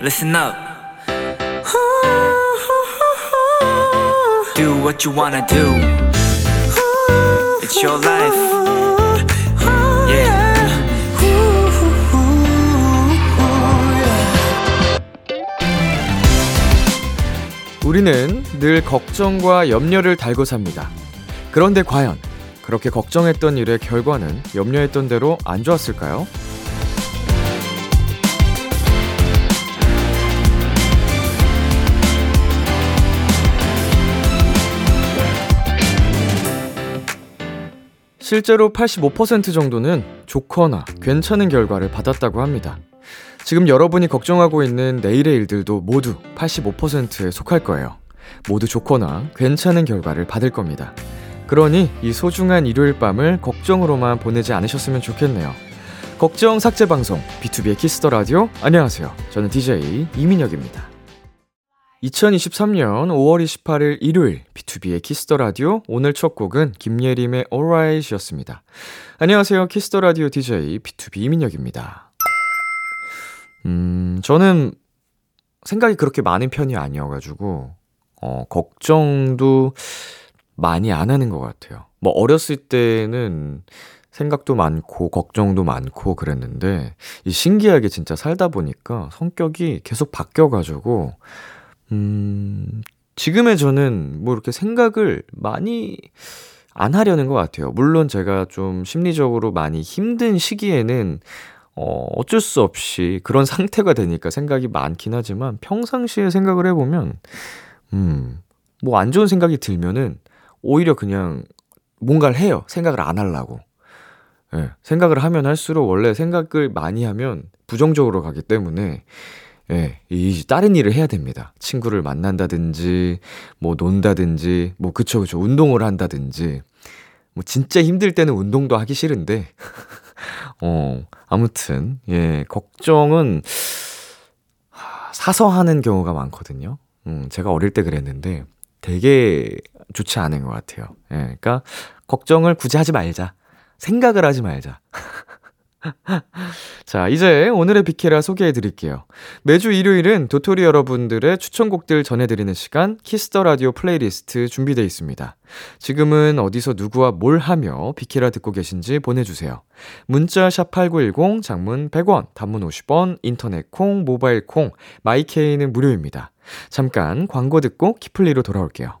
listen up. Do what you wanna do. It's your life. Yeah. 우리는 늘 걱정과 염려를 달고 삽니다. 그런데 과연 그렇게 걱정했던 일의 결과는 염려했던 대로 안 좋았을까요? 실제로 85% 정도는 좋거나 괜찮은 결과를 받았다고 합니다. 지금 여러분이 걱정하고 있는 내일의 일들도 모두 85%에 속할 거예요. 모두 좋거나 괜찮은 결과를 받을 겁니다. 그러니 이 소중한 일요일 밤을 걱정으로만 보내지 않으셨으면 좋겠네요. 걱정 삭제 방송 B2B의 키스터 라디오 안녕하세요. 저는 DJ 이민혁입니다. 2023년 5월 28일 일요일 B2B의 키스터 라디오 오늘 첫 곡은 김예림의 Alright이었습니다. 안녕하세요. 키스터 라디오 DJ B2B 이민혁입니다. 음, 저는 생각이 그렇게 많은 편이 아니어 가지고 어, 걱정도 많이 안 하는 것 같아요. 뭐 어렸을 때는 생각도 많고 걱정도 많고 그랬는데 이 신기하게 진짜 살다 보니까 성격이 계속 바뀌어 가지고 음 지금의 저는 뭐 이렇게 생각을 많이 안 하려는 것 같아요. 물론 제가 좀 심리적으로 많이 힘든 시기에는 어, 어쩔 수 없이 그런 상태가 되니까 생각이 많긴 하지만 평상시에 생각을 해보면, 음, 뭐 안 좋은 생각이 들면은 오히려 그냥 뭔가를 해요. 생각을 안 하려고. 예, 생각을 하면 할수록 원래 생각을 많이 하면 부정적으로 가기 때문에 예, 이 다른 일을 해야 됩니다. 친구를 만난다든지 뭐 논다든지 뭐 그쵸 그쵸 운동을 한다든지 뭐 진짜 힘들 때는 운동도 하기 싫은데 어, 아무튼 예, 걱정은 사서 하는 경우가 많거든요. 음, 제가 어릴 때 그랬는데 되게 좋지 않은 것 같아요. 예, 그러니까 걱정을 굳이 하지 말자. 생각을 하지 말자. 자, 이제 오늘의 비키라 소개해 드릴게요. 매주 일요일은 도토리 여러분들의 추천곡들 전해드리는 시간, Kiss the Radio playlist 준비되어 있습니다. 지금은 어디서 누구와 뭘 하며 비키라 듣고 계신지 보내주세요. 문자 샵8910, 장문 100원, 단문 50원, 인터넷 콩, 모바일 콩, 마이케이는 무료입니다. 잠깐 광고 듣고 키플리로 돌아올게요.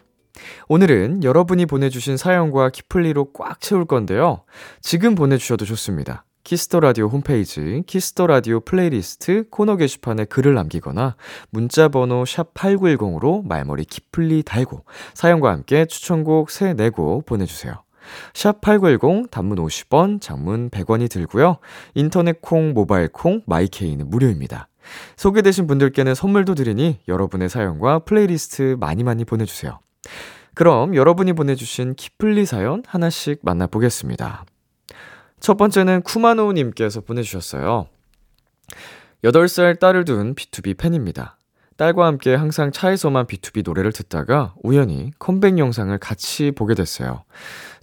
오늘은 여러분이 보내주신 사연과 키플리로 꽉 채울 건데요. 지금 보내주셔도 좋습니다. Kiss the Radio 홈페이지 Kiss the Radio playlist 코너 게시판에 글을 남기거나 문자 번호 샵 8910으로 말머리 키플리 달고 사연과 함께 추천곡 3, 4곡 보내주세요. 샵 8910 단문 50원, 장문 100원이 들고요. 인터넷 콩, 모바일 콩, 마이케이는 무료입니다. 소개되신 분들께는 선물도 드리니 여러분의 사연과 플레이리스트 많이 많이 보내주세요. 그럼 여러분이 보내주신 키플리 사연 하나씩 만나보겠습니다. 첫 번째는 쿠마노우님께서 보내주셨어요. 8살 딸을 둔 B2B 팬입니다. 딸과 함께 항상 차에서만 B2B 노래를 듣다가 우연히 컴백 영상을 같이 보게 됐어요.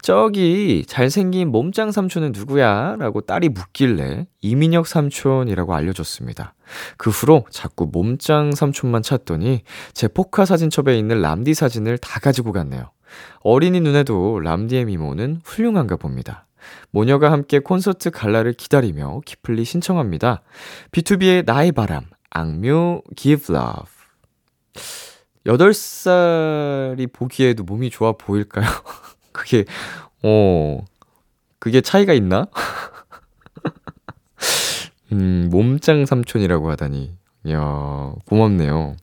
저기 잘생긴 몸짱 삼촌은 누구야? 라고 딸이 묻길래 이민혁 삼촌이라고 알려줬습니다. 그 후로 자꾸 몸짱 삼촌만 찾더니 제 포카 사진첩에 있는 람디 사진을 다 가지고 갔네요. 어린이 눈에도 람디의 미모는 훌륭한가 봅니다. 모녀가 함께 콘서트 갈라를 기다리며 기플리 신청합니다. B2B의 나의 바람, 악뮤, Give Love. 8살이 보기에도 몸이 좋아 보일까요? 그게, 어, 그게 차이가 있나? 음, 몸짱 삼촌이라고 하다니. 이야, 고맙네요.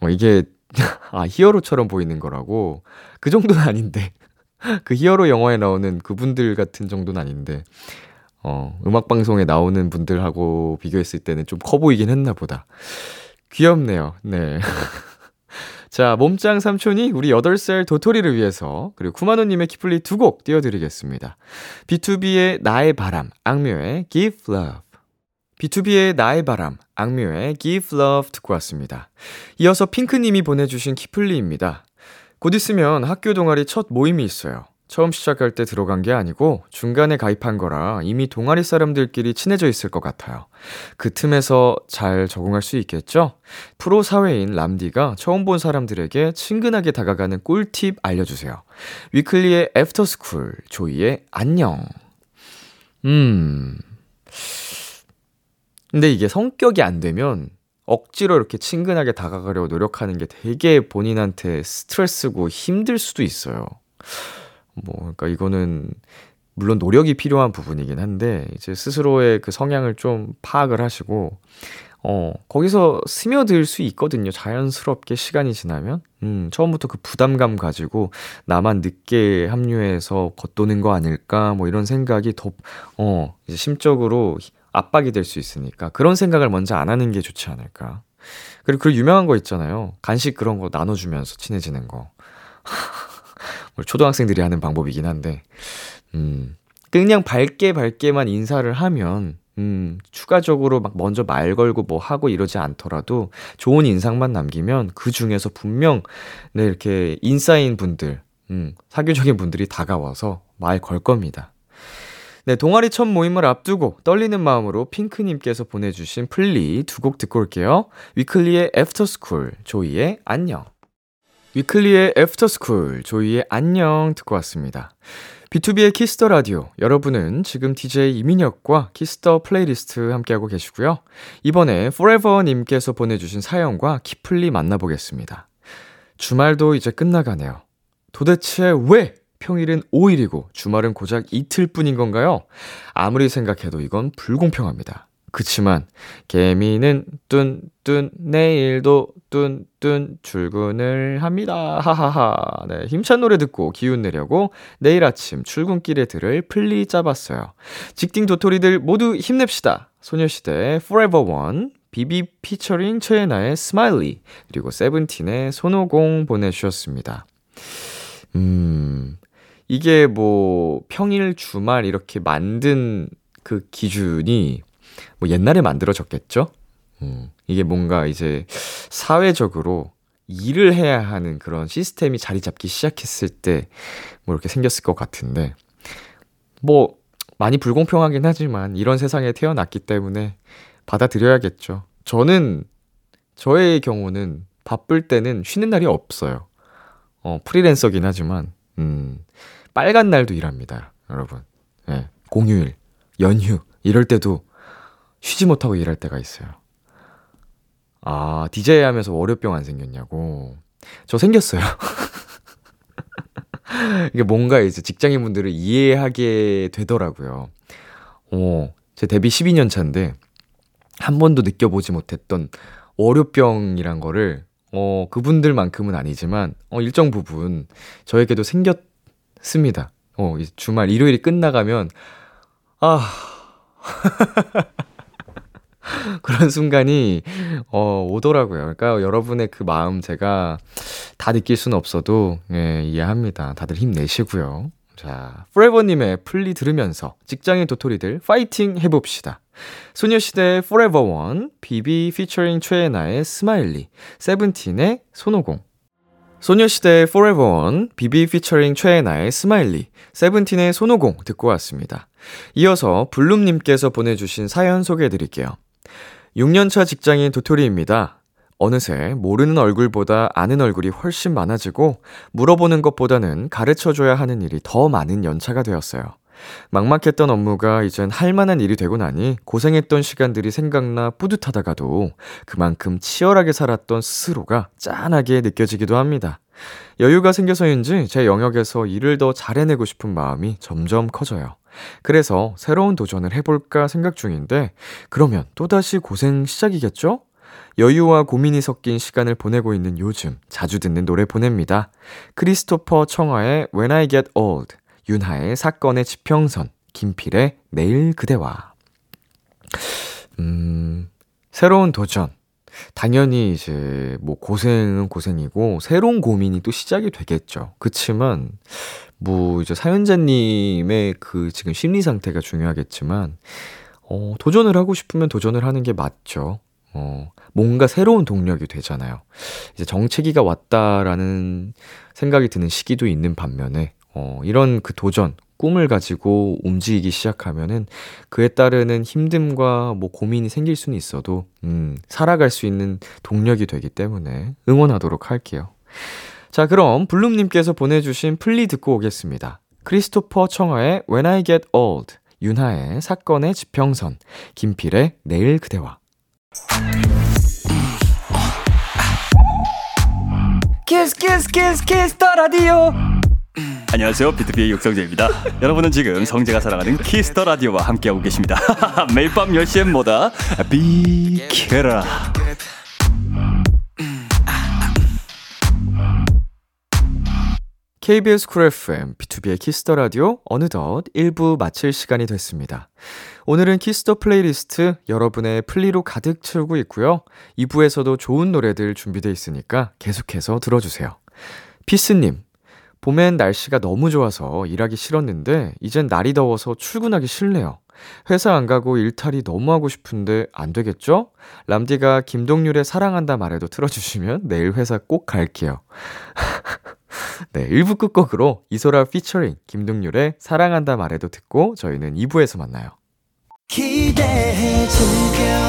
어, 이게, 아, 히어로처럼 보이는 거라고? 그 정도는 아닌데. 그 히어로 영화에 나오는 그분들 같은 정도는 아닌데, 어, 음악 방송에 나오는 분들하고 비교했을 때는 좀 커 보이긴 했나 보다. 귀엽네요. 네. 자, 몸짱 삼촌이 우리 8살 도토리를 위해서, 그리고 쿠마노님의 키플리 두 곡 띄워드리겠습니다. B2B의 나의 바람, 악묘의 Give Love. BTOB의 나의 바람, AKMU의 Give Love 듣고 왔습니다. 이어서 핑크님이 보내주신 키플리입니다. 곧 있으면 학교 동아리 첫 모임이 있어요. 처음 시작할 때 들어간 게 아니고 중간에 가입한 거라 이미 동아리 사람들끼리 친해져 있을 것 같아요. 그 틈에서 잘 적응할 수 있겠죠? 프로 사회인 람디가 처음 본 사람들에게 친근하게 다가가는 꿀팁 알려주세요. Weeekly의 After School, 조이의 안녕. 음. 근데 이게 성격이 안 되면 억지로 이렇게 친근하게 다가가려고 노력하는 게 되게 본인한테 스트레스고 힘들 수도 있어요. 뭐, 그러니까 이거는 물론 노력이 필요한 부분이긴 한데 이제 스스로의 그 성향을 좀 파악을 하시고 어, 거기서 스며들 수 있거든요. 자연스럽게 시간이 지나면. 음, 처음부터 그 부담감 가지고 나만 늦게 합류해서 겉도는 거 아닐까, 뭐 이런 생각이 더, 어, 이제 심적으로 압박이 될 수 있으니까 그런 생각을 먼저 안 하는 게 좋지 않을까. 그리고 그 유명한 거 있잖아요. 간식 그런 거 나눠주면서 친해지는 거. 초등학생들이 하는 방법이긴 한데, 음, 그냥 밝게 밝게만 인사를 하면, 음, 추가적으로 막 먼저 말 걸고 뭐 하고 이러지 않더라도 좋은 인상만 남기면 그 중에서 분명, 네, 이렇게 인싸인 분들, 음, 사교적인 분들이 다가와서 말 걸 겁니다. 네, 동아리 첫 모임을 앞두고 떨리는 마음으로 핑크님께서 보내주신 플리 두 곡 듣고 올게요. 위클리의 애프터스쿨, 조이의 안녕. 위클리의 애프터스쿨, 조이의 안녕 듣고 왔습니다. B2B의 키스터 라디오. 여러분은 지금 DJ 이민혁과 Kiss the playlist 함께하고 계시고요. 이번에 forever님께서 보내주신 사연과 키플리 만나보겠습니다. 주말도 이제 끝나가네요. 도대체 왜 평일은 5일이고 주말은 고작 이틀 뿐인 건가요? 아무리 생각해도 이건 불공평합니다. 그치만 개미는 뚠뚠 내일도 뚠뚠 출근을 합니다. 하하하. 네, 힘찬 노래 듣고 기운 내려고 내일 아침 출근길에 들을 플리 짜봤어요. 직딩 도토리들 모두 힘냅시다. 소녀시대 Forever One, BIBI 피처링 최예나의 SMILEY, 그리고 세븐틴의 손오공 보내주셨습니다. 음, 이게 뭐 평일 주말 이렇게 만든 그 기준이 뭐 옛날에 만들어졌겠죠? 음, 이게 뭔가 이제 사회적으로 일을 해야 하는 그런 시스템이 자리 잡기 시작했을 때 뭐 이렇게 생겼을 것 같은데 뭐 많이 불공평하긴 하지만 이런 세상에 태어났기 때문에 받아들여야겠죠. 저는 저의 경우는 바쁠 때는 쉬는 날이 없어요. 어, 프리랜서긴 하지만 음, 빨간 날도 일합니다, 여러분. 예, 공휴일, 연휴 이럴 때도 쉬지 못하고 일할 때가 있어요. 아, DJ 하면서 월요병 안 생겼냐고. 저 생겼어요. 이게 뭔가 이제 직장인분들을 이해하게 되더라고요. 어, 제 데뷔 12년 차인데, 한 번도 느껴보지 못했던 월요병이란 거를, 어, 그분들만큼은 아니지만, 어, 일정 부분 저에게도 생겼습니다. 어, 주말 일요일이 끝나가면, 아, 그런 순간이 어 오더라고요. 그러니까 여러분의 그 마음 제가 다 느낄 수는 없어도 예, 이해합니다. 다들 힘내시고요. 자, Forever님의 플리 들으면서 직장인 도토리들 파이팅 해봅시다. 소녀시대의 Forever One, BIBI 피처링 최예나의 SMILEY, 세븐틴의 손오공. 소녀시대의 Forever One, BIBI 피처링 최예나의 SMILEY, 세븐틴의 손오공 듣고 왔습니다. 이어서 블룸님께서 보내주신 사연 소개해드릴게요. 6년차 직장인 도토리입니다. 어느새 모르는 얼굴보다 아는 얼굴이 훨씬 많아지고 물어보는 것보다는 가르쳐줘야 하는 일이 더 많은 연차가 되었어요. 막막했던 업무가 이젠 할 만한 일이 되고 나니 고생했던 시간들이 생각나 뿌듯하다가도 그만큼 치열하게 살았던 스스로가 짠하게 느껴지기도 합니다. 여유가 생겨서인지 제 영역에서 일을 더 잘해내고 싶은 마음이 점점 커져요. 그래서 새로운 도전을 해볼까 생각 중인데, 그러면 또다시 고생 시작이겠죠? 여유와 고민이 섞인 시간을 보내고 있는 요즘 자주 듣는 노래 보냅니다. 크리스토퍼 청하의 When I Get Old, 윤하의 사건의 지평선, 김필의 내일 그대와. 음, 새로운 도전. 당연히 이제 뭐 고생은 고생이고 새로운 고민이 또 시작이 되겠죠. 그치만 뭐 이제 사연자님의 그 지금 심리 상태가 중요하겠지만 어, 도전을 하고 싶으면 도전을 하는 게 맞죠. 어, 뭔가 새로운 동력이 되잖아요. 이제 정체기가 왔다라는 생각이 드는 시기도 있는 반면에, 어, 이런 그 도전, 꿈을 가지고 움직이기 시작하면은 그에 따르는 힘듦과 뭐 고민이 생길 수는 있어도, 음, 살아갈 수 있는 동력이 되기 때문에 응원하도록 할게요. 자, 그럼 블룸님께서 보내주신 플리 듣고 오겠습니다. 크리스토퍼 청하의 When I Get Old, 윤하의 사건의 지평선, 김필의 내일 그대와. Kiss Kiss Kiss Kiss the Radio 안녕하세요. BTOB의 육성재입니다. 여러분은 지금 성재가 사랑하는 Kiss the Radio와 함께하고 계십니다. 매일 밤 10시엔 뭐다? 비키라. KBS 쿨 FM, B2B의 키스터 라디오 어느덧 1부 마칠 시간이 됐습니다. 오늘은 Kiss the playlist 여러분의 플리로 가득 채우고 있고요. 2부에서도 좋은 노래들 준비되어 있으니까 계속해서 들어주세요. 피스님, 봄엔 날씨가 너무 좋아서 일하기 싫었는데 이젠 날이 더워서 출근하기 싫네요. 회사 안 가고 일탈이 너무 하고 싶은데 안 되겠죠? 람디가 김동률의 사랑한다 말해도 틀어주시면 내일 회사 꼭 갈게요. 네, 1부 끝곡으로 이소라 피처링 김동률의 사랑한다 말해도 듣고 저희는 2부에서 만나요. 기대해 즐겨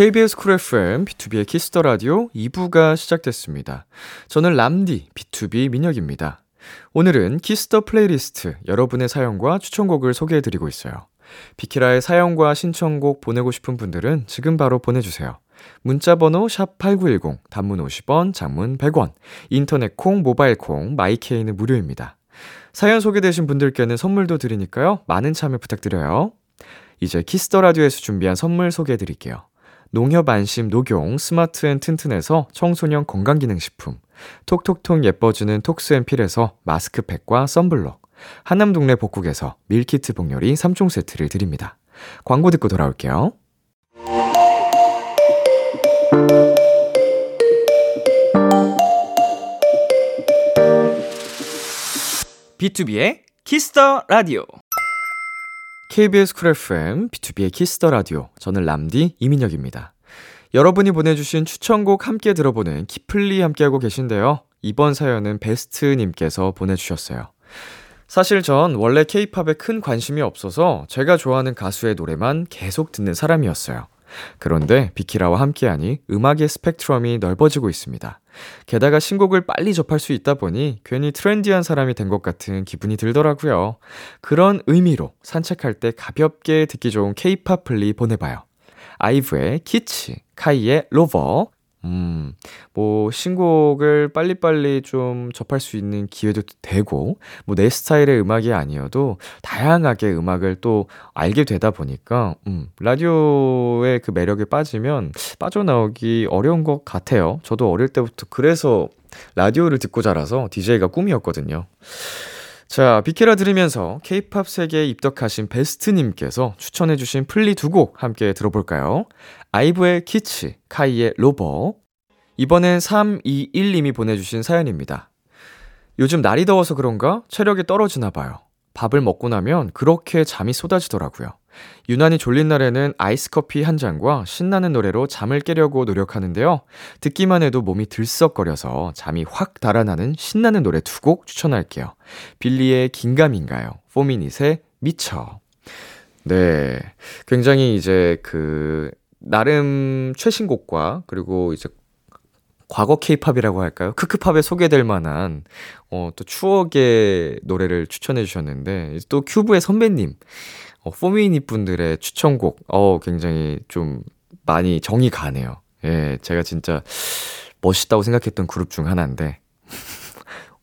KBS 쿨 FM, B2B의 키스터 라디오 2부가 시작됐습니다. 저는 람디, BTOB 민혁입니다. 오늘은 Kiss the Playlist 여러분의 사연과 추천곡을 소개해드리고 있어요. 비키라의 사연과 신청곡 보내고 싶은 분들은 지금 바로 보내주세요. 문자번호 샵8910, 단문 50원, 장문 100원, 인터넷 콩, 모바일 콩, 마이케이는 무료입니다. 사연 소개되신 분들께는 선물도 드리니까요. 많은 참여 부탁드려요. 이제 Kiss the Radio에서 준비한 선물 소개해 드릴게요. 농협 안심 녹용 스마트 앤 튼튼에서 청소년 건강기능식품, 톡톡톡 예뻐지는 톡스앤필에서 마스크팩과 썬블럭, 한남동네 복국에서 밀키트 복요리 3종 세트를 드립니다. 광고 듣고 돌아올게요. B2B의 키스터 라디오. KBS 쿨 FM, B2B의 키스터 라디오. 저는 람디 이민혁입니다. 여러분이 보내주신 추천곡 함께 들어보는 키플리 함께하고 계신데요. 이번 사연은 베스트님께서 보내주셨어요. 사실 전 원래 케이팝에 큰 관심이 없어서 제가 좋아하는 가수의 노래만 계속 듣는 사람이었어요. 그런데 비키라와 함께하니 음악의 스펙트럼이 넓어지고 있습니다. 게다가 신곡을 빨리 접할 수 있다 보니 괜히 트렌디한 사람이 된 것 같은 기분이 들더라고요. 그런 의미로 산책할 때 가볍게 듣기 좋은 케이팝 플리 보내봐요. 아이브의 키치, 카이의 Rover, 음, 뭐, 신곡을 빨리빨리 좀 접할 수 있는 기회도 되고, 뭐, 내 스타일의 음악이 아니어도 다양하게 음악을 또 알게 되다 보니까, 음, 라디오의 그 매력에 빠지면 빠져나오기 어려운 것 같아요. 저도 어릴 때부터 그래서 라디오를 듣고 자라서 DJ가 꿈이었거든요. 자, 비키라 들으면서 케이팝 세계에 입덕하신 베스트님께서 추천해주신 플리 두 곡 함께 들어볼까요? 아이브의 키치, 카이의 Rover. 이번엔 321님이 보내주신 사연입니다. 요즘 날이 더워서 그런가 체력이 떨어지나 봐요. 밥을 먹고 나면 그렇게 잠이 쏟아지더라고요. 유난히 졸린 날에는 아이스커피 한 잔과 신나는 노래로 잠을 깨려고 노력하는데요. 듣기만 해도 몸이 들썩거려서 잠이 확 달아나는 신나는 노래 두 곡 추천할게요. 빌리의 긴감인가요? 포미닛의 미쳐. 네. 굉장히 이제 그, 나름 최신곡과 그리고 이제 과거 케이팝이라고 할까요? 크크팝에 소개될 만한, 어, 또 추억의 노래를 추천해 주셨는데, 또 큐브의 선배님, 어, 포미닛 분들의 추천곡, 어, 굉장히 좀 많이 정이 가네요. 예, 제가 진짜 멋있다고 생각했던 그룹 중 하나인데,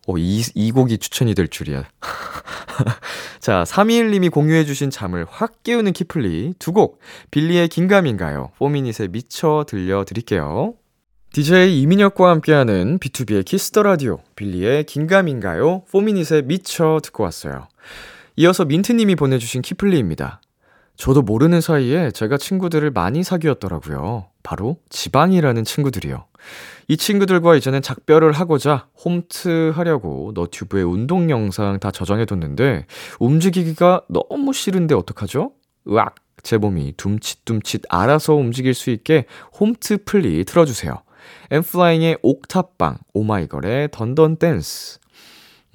어, 이, 이 곡이 추천이 될 줄이야. 자, 321님이 공유해주신 잠을 확 깨우는 키플리 두 곡, 빌리의 긴가민가요, 포미닛의 미쳐 들려드릴게요. DJ 이민혁과 함께하는 B2B의 키스터 라디오, 빌리의 긴가민가요, 포미닛의 미쳐 듣고 왔어요. 이어서 민트님이 보내주신 키플리입니다. 저도 모르는 사이에 제가 친구들을 많이 사귀었더라고요. 바로 지방이라는 친구들이요. 이 친구들과 이제는 작별을 하고자 홈트 하려고 너튜브에 운동 영상 다 저장해뒀는데 움직이기가 너무 싫은데 어떡하죠? 으악! 제 몸이 둠칫둠칫 알아서 움직일 수 있게 홈트 플리 틀어주세요. 엔플라잉의 옥탑방, 오마이걸의 Dun Dun Dance.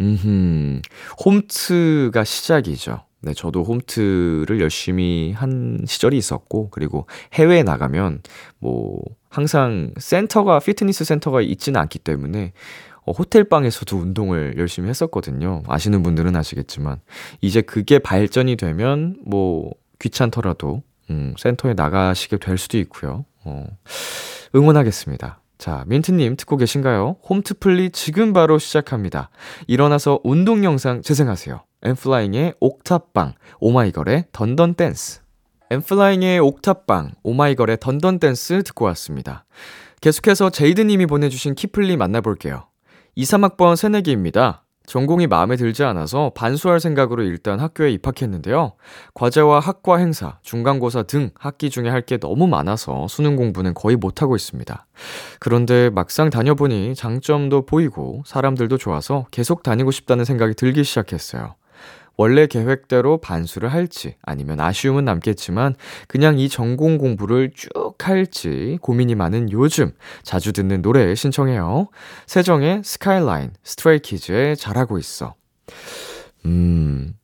음흠, 홈트가 시작이죠. 네, 저도 홈트를 열심히 한 시절이 있었고, 그리고 해외에 나가면, 뭐, 항상 센터가, 피트니스 센터가 있지는 않기 때문에, 어, 호텔방에서도 운동을 열심히 했었거든요. 아시는 분들은 아시겠지만, 이제 그게 발전이 되면, 뭐, 귀찮더라도, 음, 센터에 나가시게 될 수도 있고요. 어, 응원하겠습니다. 자, 민트님 듣고 계신가요? 홈트플리 지금 바로 시작합니다. 일어나서 운동 영상 재생하세요. 엔플라잉의 옥탑방, 오마이걸의 Dun Dun Dance. 엔플라잉의 옥탑방, 오마이걸의 Dun Dun Dance 듣고 왔습니다. 계속해서 제이드님이 보내주신 키플리 만나볼게요. 23학번 새내기입니다. 전공이 마음에 들지 않아서 반수할 생각으로 일단 학교에 입학했는데요. 과제와 학과 행사, 중간고사 등 학기 중에 할 게 너무 많아서 수능 공부는 거의 못하고 있습니다. 그런데 막상 다녀보니 장점도 보이고 사람들도 좋아서 계속 다니고 싶다는 생각이 들기 시작했어요. 원래 계획대로 반수를 할지 아니면 아쉬움은 남겠지만 그냥 이 전공 공부를 쭉 할지 고민이 많은 요즘 자주 듣는 노래 신청해요. 세정의 스카이라인, 스트레이키즈의 잘하고 있어. 음,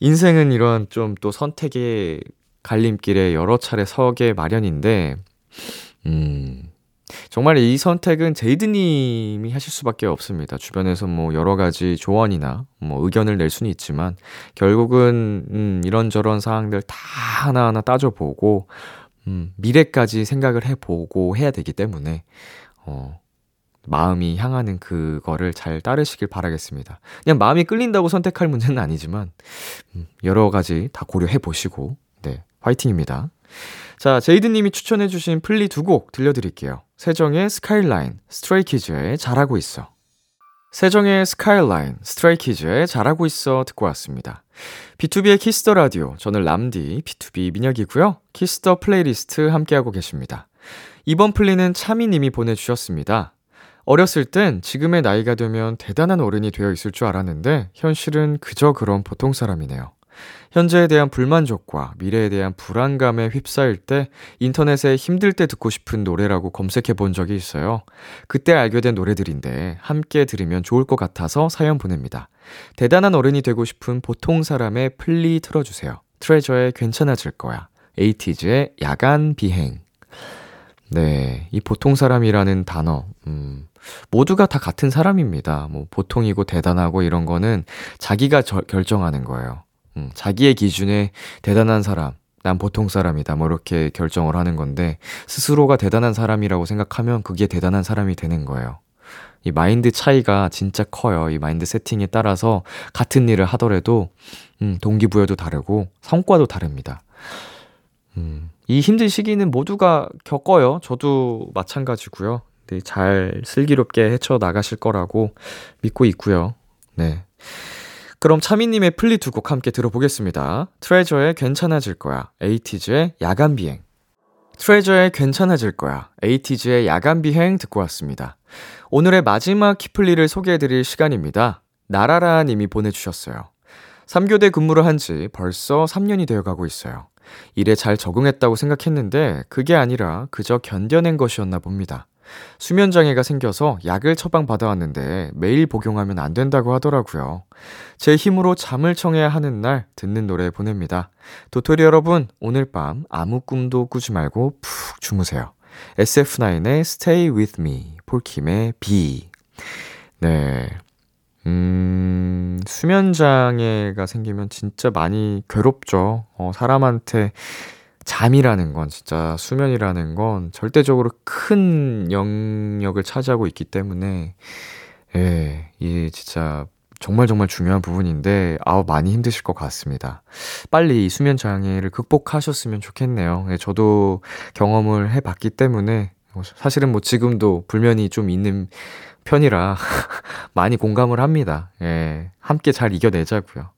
인생은 이런 좀 또 선택의 갈림길에 여러 차례 서게 마련인데, 음, 정말 이 선택은 제이드님이 하실 수밖에 없습니다. 주변에서 뭐 여러 가지 조언이나 뭐 의견을 낼 수는 있지만 결국은 음, 이런저런 사항들 다 하나하나 따져보고 음, 미래까지 생각을 해보고 해야 되기 때문에 어, 마음이 향하는 그거를 잘 따르시길 바라겠습니다. 그냥 마음이 끌린다고 선택할 문제는 아니지만 음, 여러 가지 다 고려해 보시고 네 화이팅입니다. 자, 제이드님이 추천해주신 플리 두 곡 들려드릴게요. 세정의 스카이라인, 스트레이키즈의 잘하고 있어. 세정의 스카이라인, 스트레이키즈의 잘하고 있어 듣고 왔습니다. B2B의 키스터 라디오, 저는 람디, BTOB 민혁이고요. Kiss the Playlist 함께하고 계십니다. 이번 플리는 차미님이 보내주셨습니다. 어렸을 땐 지금의 나이가 되면 대단한 어른이 되어 있을 줄 알았는데 현실은 그저 그런 보통 사람이네요. 현재에 대한 불만족과 미래에 대한 불안감에 휩싸일 때 인터넷에 힘들 때 듣고 싶은 노래라고 검색해 본 적이 있어요. 그때 알게 된 노래들인데 함께 들으면 좋을 것 같아서 사연 보냅니다. 대단한 어른이 되고 싶은 보통 사람의 플리 틀어주세요. 트레저의 괜찮아질 거야. 에이티즈의 야간 비행. 네, 이 보통 사람이라는 단어, 음, 모두가 다 같은 사람입니다. 뭐, 보통이고 대단하고 이런 거는 자기가 저, 결정하는 거예요. 음, 자기의 기준에 대단한 사람, 난 보통 사람이다. 뭐, 이렇게 결정을 하는 건데, 스스로가 대단한 사람이라고 생각하면 그게 대단한 사람이 되는 거예요. 이 마인드 차이가 진짜 커요. 이 마인드 세팅에 따라서 같은 일을 하더라도, 음, 동기부여도 다르고, 성과도 다릅니다. 음, 이 힘든 시기는 모두가 겪어요. 저도 마찬가지고요. 네, 잘 슬기롭게 헤쳐 나가실 거라고 믿고 있고요. 네. 그럼 차미님의 플리 두 곡 함께 들어보겠습니다. 트레저의 괜찮아질 거야. 에이티즈의 야간 비행. 트레저의 괜찮아질 거야. 에이티즈의 야간 비행 듣고 왔습니다. 오늘의 마지막 키플리를 소개해드릴 시간입니다. 나라라 님이 보내주셨어요. 3교대 근무를 한 지 벌써 3년이 되어 가고 있어요. 일에 잘 적응했다고 생각했는데 그게 아니라 그저 견뎌낸 것이었나 봅니다. 수면장애가 생겨서 약을 처방받아왔는데 매일 복용하면 안 된다고 하더라고요. 제 힘으로 잠을 청해야 하는 날 듣는 노래 보냅니다. 도토리 여러분, 오늘 밤 아무 꿈도 꾸지 말고 푹 주무세요. SF9의 Stay With Me, 폴킴의 B. 네. 음, 수면장애가 생기면 진짜 많이 괴롭죠. 어, 사람한테 잠이라는 건 진짜 수면이라는 건 절대적으로 큰 영역을 차지하고 있기 때문에 예, 이게 진짜 정말 정말 중요한 부분인데 아우 많이 힘드실 것 같습니다. 빨리 이 수면 장애를 극복하셨으면 좋겠네요. 예, 저도 경험을 해 봤기 때문에 사실은 뭐 지금도 불면이 좀 있는 편이라 많이 공감을 합니다. 예. 함께 잘 이겨내자고요.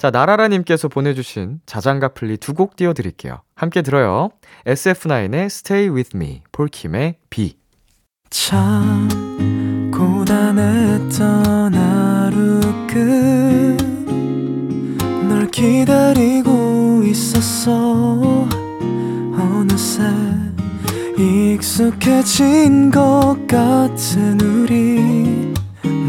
자, 나라라님께서 보내주신 자장가 플리 두 곡 띄워드릴게요. 함께 들어요. SF9의 Stay With Me, 폴킴의 B. 참 고단했던 하루 끝널 기다리고 있었어 어느새 익숙해진 것 같은 우리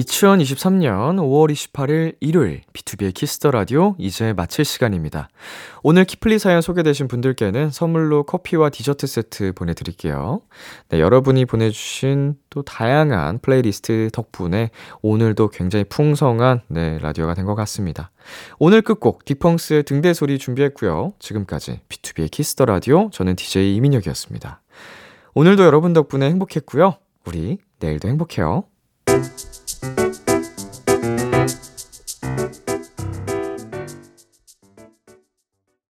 2023년 5월 28일 일요일 B2B의 키스터 라디오 이제 마칠 시간입니다. 오늘 키플리 사연 소개되신 분들께는 선물로 커피와 디저트 세트 보내드릴게요. 네, 여러분이 보내주신 또 다양한 플레이리스트 덕분에 오늘도 굉장히 풍성한 네, 라디오가 된 것 같습니다. 오늘 끝곡 딕펑스의 등대 소리 준비했고요. 지금까지 BTOB의 키스 더 라디오 저는 DJ 이민혁이었습니다. 오늘도 여러분 덕분에 행복했고요. 우리 내일도 행복해요.